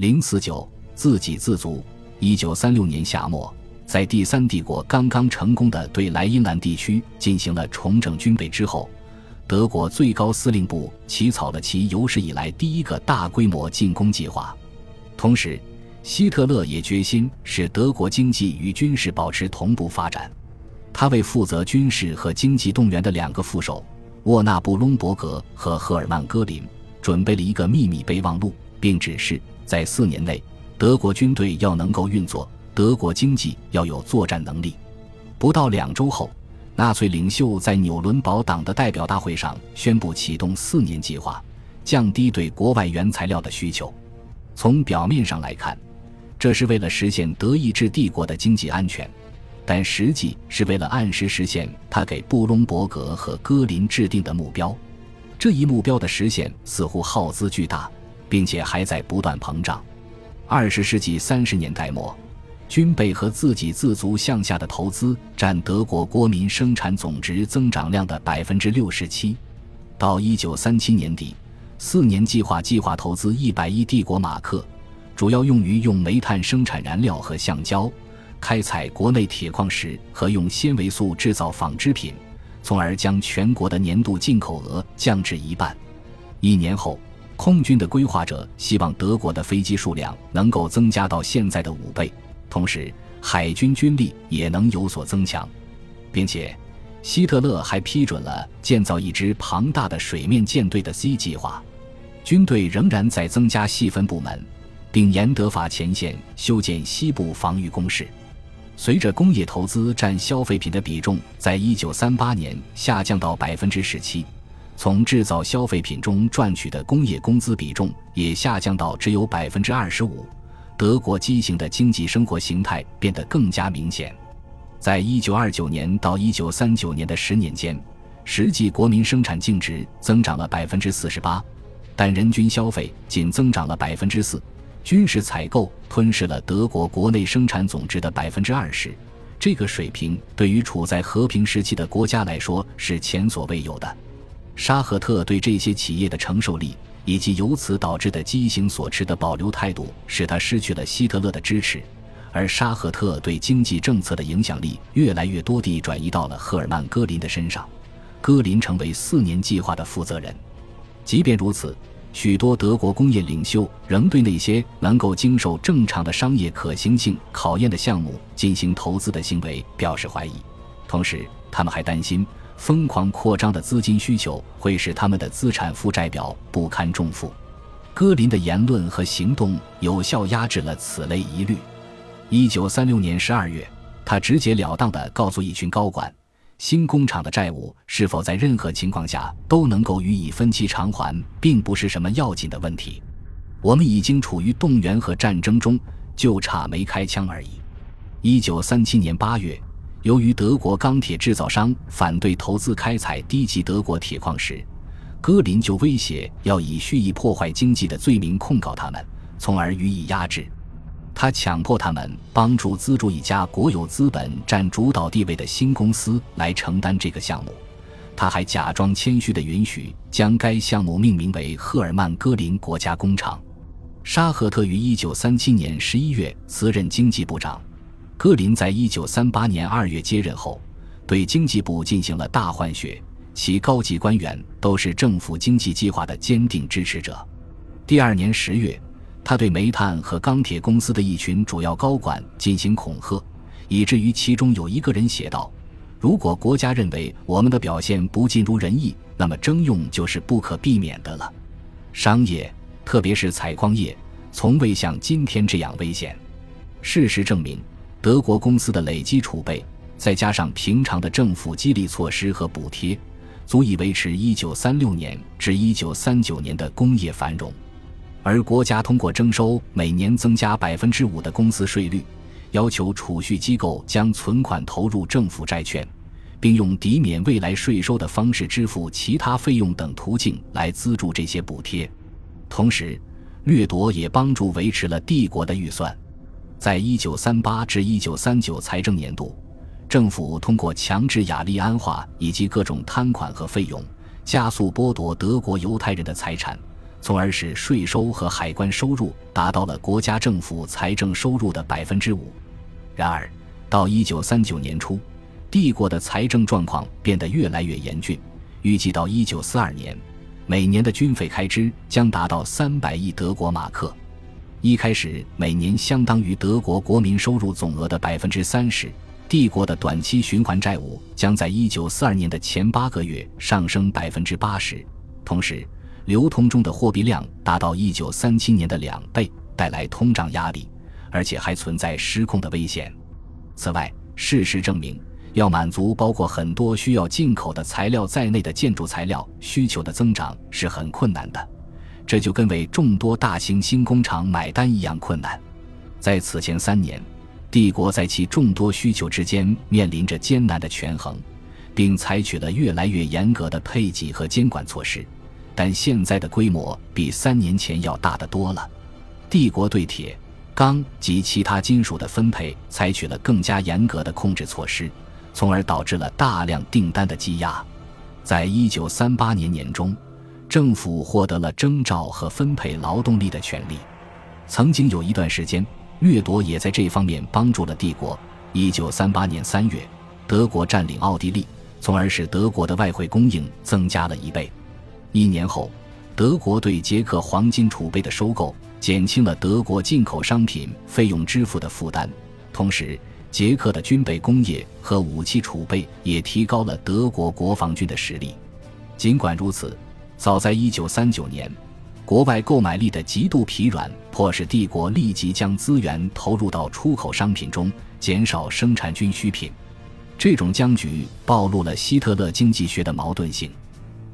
零四九自给自足。一九三六年夏末，在第三帝国刚刚成功的对莱茵兰地区进行了重整军备之后，德国最高司令部起草了其有史以来第一个大规模进攻计划。同时，希特勒也决心使德国经济与军事保持同步发展。他为负责军事和经济动员的两个副手沃纳布隆伯格和赫尔曼戈林准备了一个秘密备忘录，并指示在四年内德国军队要能够运作，德国经济要有作战能力。不到两周后，纳粹领袖在纽伦堡党的代表大会上宣布启动四年计划，降低对国外原材料的需求。从表面上来看，这是为了实现德意志帝国的经济安全。但实际是为了按时实现他给布隆伯格和戈林制定的目标，这一目标的实现似乎耗资巨大，并且还在不断膨胀。二十世纪三十年代末，军备和自给自足向下的投资占德国国民生产总值增长量的百分之六十七。到一九三七年底，四年计划计划投资一百亿帝国马克，主要用于用煤炭生产燃料和橡胶。开采国内铁矿石和用纤维素制造纺织品，从而将全国的年度进口额降至一半。一年后，空军的规划者希望德国的飞机数量能够增加到现在的五倍，同时海军军力也能有所增强，并且希特勒还批准了建造一支庞大的水面舰队的 C 计划。军队仍然在增加细分部门，并沿德法前线修建西部防御工事。随着工业投资占消费品的比重在一九三八年下降到百分之十七，从制造消费品中赚取的工业工资比重也下降到只有百分之二十五，德国畸形的经济生活形态变得更加明显。在一九二九年到一九三九年的十年间，实际国民生产净值增长了百分之四十八，但人均消费仅增长了百分之四。军事采购吞噬了德国国内生产总值的百分之二十，这个水平对于处在和平时期的国家来说是前所未有的。沙赫特对这些企业的承受力以及由此导致的畸形所持的保留态度，使他失去了希特勒的支持，而沙赫特对经济政策的影响力越来越多地转移到了赫尔曼·戈林的身上，戈林成为四年计划的负责人。即便如此。许多德国工业领袖仍对那些能够经受正常的商业可行性考验的项目进行投资的行为表示怀疑，同时他们还担心疯狂扩张的资金需求会使他们的资产负债表不堪重负。戈林的言论和行动有效压制了此类疑虑。一九三六年十二月，他直截了当地告诉一群高管。新工厂的债务是否在任何情况下都能够予以分期偿还，并不是什么要紧的问题。我们已经处于动员和战争中，就差没开枪而已。一九三七年八月，由于德国钢铁制造商反对投资开采低级德国铁矿石，戈林就威胁要以蓄意破坏经济的罪名控告他们，从而予以压制。他强迫他们帮助资助一家国有资本占主导地位的新公司来承担这个项目。他还假装谦虚地允许将该项目命名为赫尔曼·戈林国家工厂。沙赫特于1937年11月辞任经济部长，戈林在一九三八年二月接任后，对经济部进行了大换血，其高级官员都是政府经济计划的坚定支持者。第二年十月。他对煤炭和钢铁公司的一群主要高管进行恐吓，以至于其中有一个人写道：“如果国家认为我们的表现不尽如人意，那么征用就是不可避免的了。商业，特别是采矿业，从未像今天这样危险。事实证明，德国公司的累积储备，再加上平常的政府激励措施和补贴，足以维持1936年至1939年的工业繁荣。”而国家通过征收每年增加百分之五的公司税率，要求储蓄机构将存款投入政府债券，并用抵免未来税收的方式支付其他费用等途径来资助这些补贴。同时，掠夺也帮助维持了帝国的预算。在一九三八至一九三九财政年度，政府通过强制雅利安化以及各种摊款和费用，加速剥夺德国犹太人的财产。从而使税收和海关收入达到了国家政府财政收入的百分之五。然而，到一九三九年初，帝国的财政状况变得越来越严峻。预计到一九四二年，每年的军费开支将达到三百亿德国马克，一开始每年相当于德国国民收入总额的百分之三十。帝国的短期循环债务将在一九四二年的前八个月上升百分之八十，同时，流通中的货币量达到一九三七年的两倍，带来通胀压力，而且还存在失控的危险。此外，事实证明，要满足包括很多需要进口的材料在内的建筑材料需求的增长是很困难的，这就跟为众多大型新工厂买单一样困难。在此前三年。帝国在其众多需求之间面临着艰难的权衡，并采取了越来越严格的配给和监管措施，但现在的规模比三年前要大得多了。帝国对铁、钢及其他金属的分配采取了更加严格的控制措施，从而导致了大量订单的积压。在一九三八年年中，政府获得了征召和分配劳动力的权利。曾经有一段时间。掠夺也在这方面帮助了帝国。一九三八年三月，德国占领奥地利，从而使德国的外汇供应增加了一倍。一年后，德国对捷克黄金储备的收购减轻了德国进口商品费用支付的负担，同时，捷克的军备工业和武器储备也提高了德国国防军的实力。尽管如此，早在一九三九年。国外购买力的极度疲软，迫使帝国立即将资源投入到出口商品中，减少生产军需品。这种僵局暴露了希特勒经济学的矛盾性。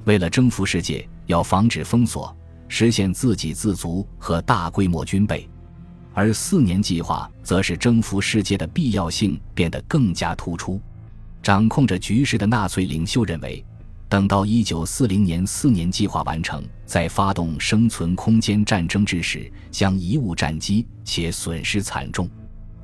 为了征服世界，要防止封锁，实现自给自足和大规模军备；而四年计划则是征服世界的必要性变得更加突出。掌控着局势的纳粹领袖认为。等到一九四零年四年计划完成，在发动生存空间战争之时，将贻误战机且损失惨重。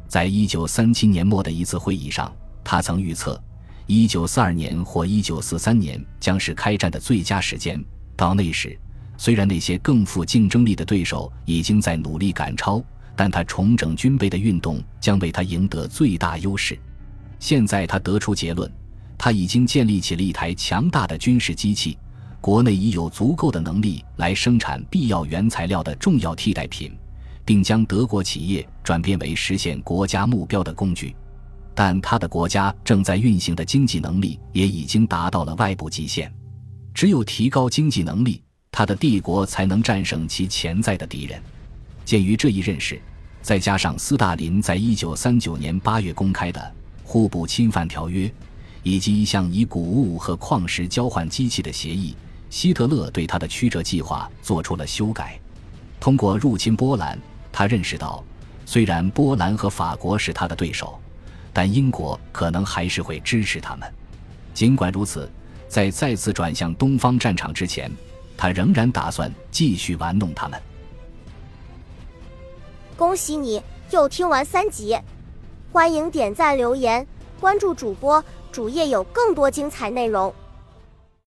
在一九三七年末的一次会议上，他曾预测，一九四二年或一九四三年将是开战的最佳时间。到那时，虽然那些更富竞争力的对手已经在努力赶超，但他重整军备的运动将为他赢得最大优势。现在他得出结论。他已经建立起了一台强大的军事机器，国内已有足够的能力来生产必要原材料的重要替代品，并将德国企业转变为实现国家目标的工具。但他的国家正在运行的经济能力也已经达到了外部极限。只有提高经济能力，他的帝国才能战胜其潜在的敌人。鉴于这一认识，再加上斯大林在一九三九年八月公开的《互不侵犯条约》。以及一项以谷物和矿石交换机器的协议，希特勒对他的曲折计划做出了修改。通过入侵波兰，他认识到，虽然波兰和法国是他的对手，但英国可能还是会支持他们。尽管如此，在再次转向东方战场之前，他仍然打算继续玩弄他们。恭喜你又听完三集，欢迎点赞、留言、关注主播。主页有更多精彩内容。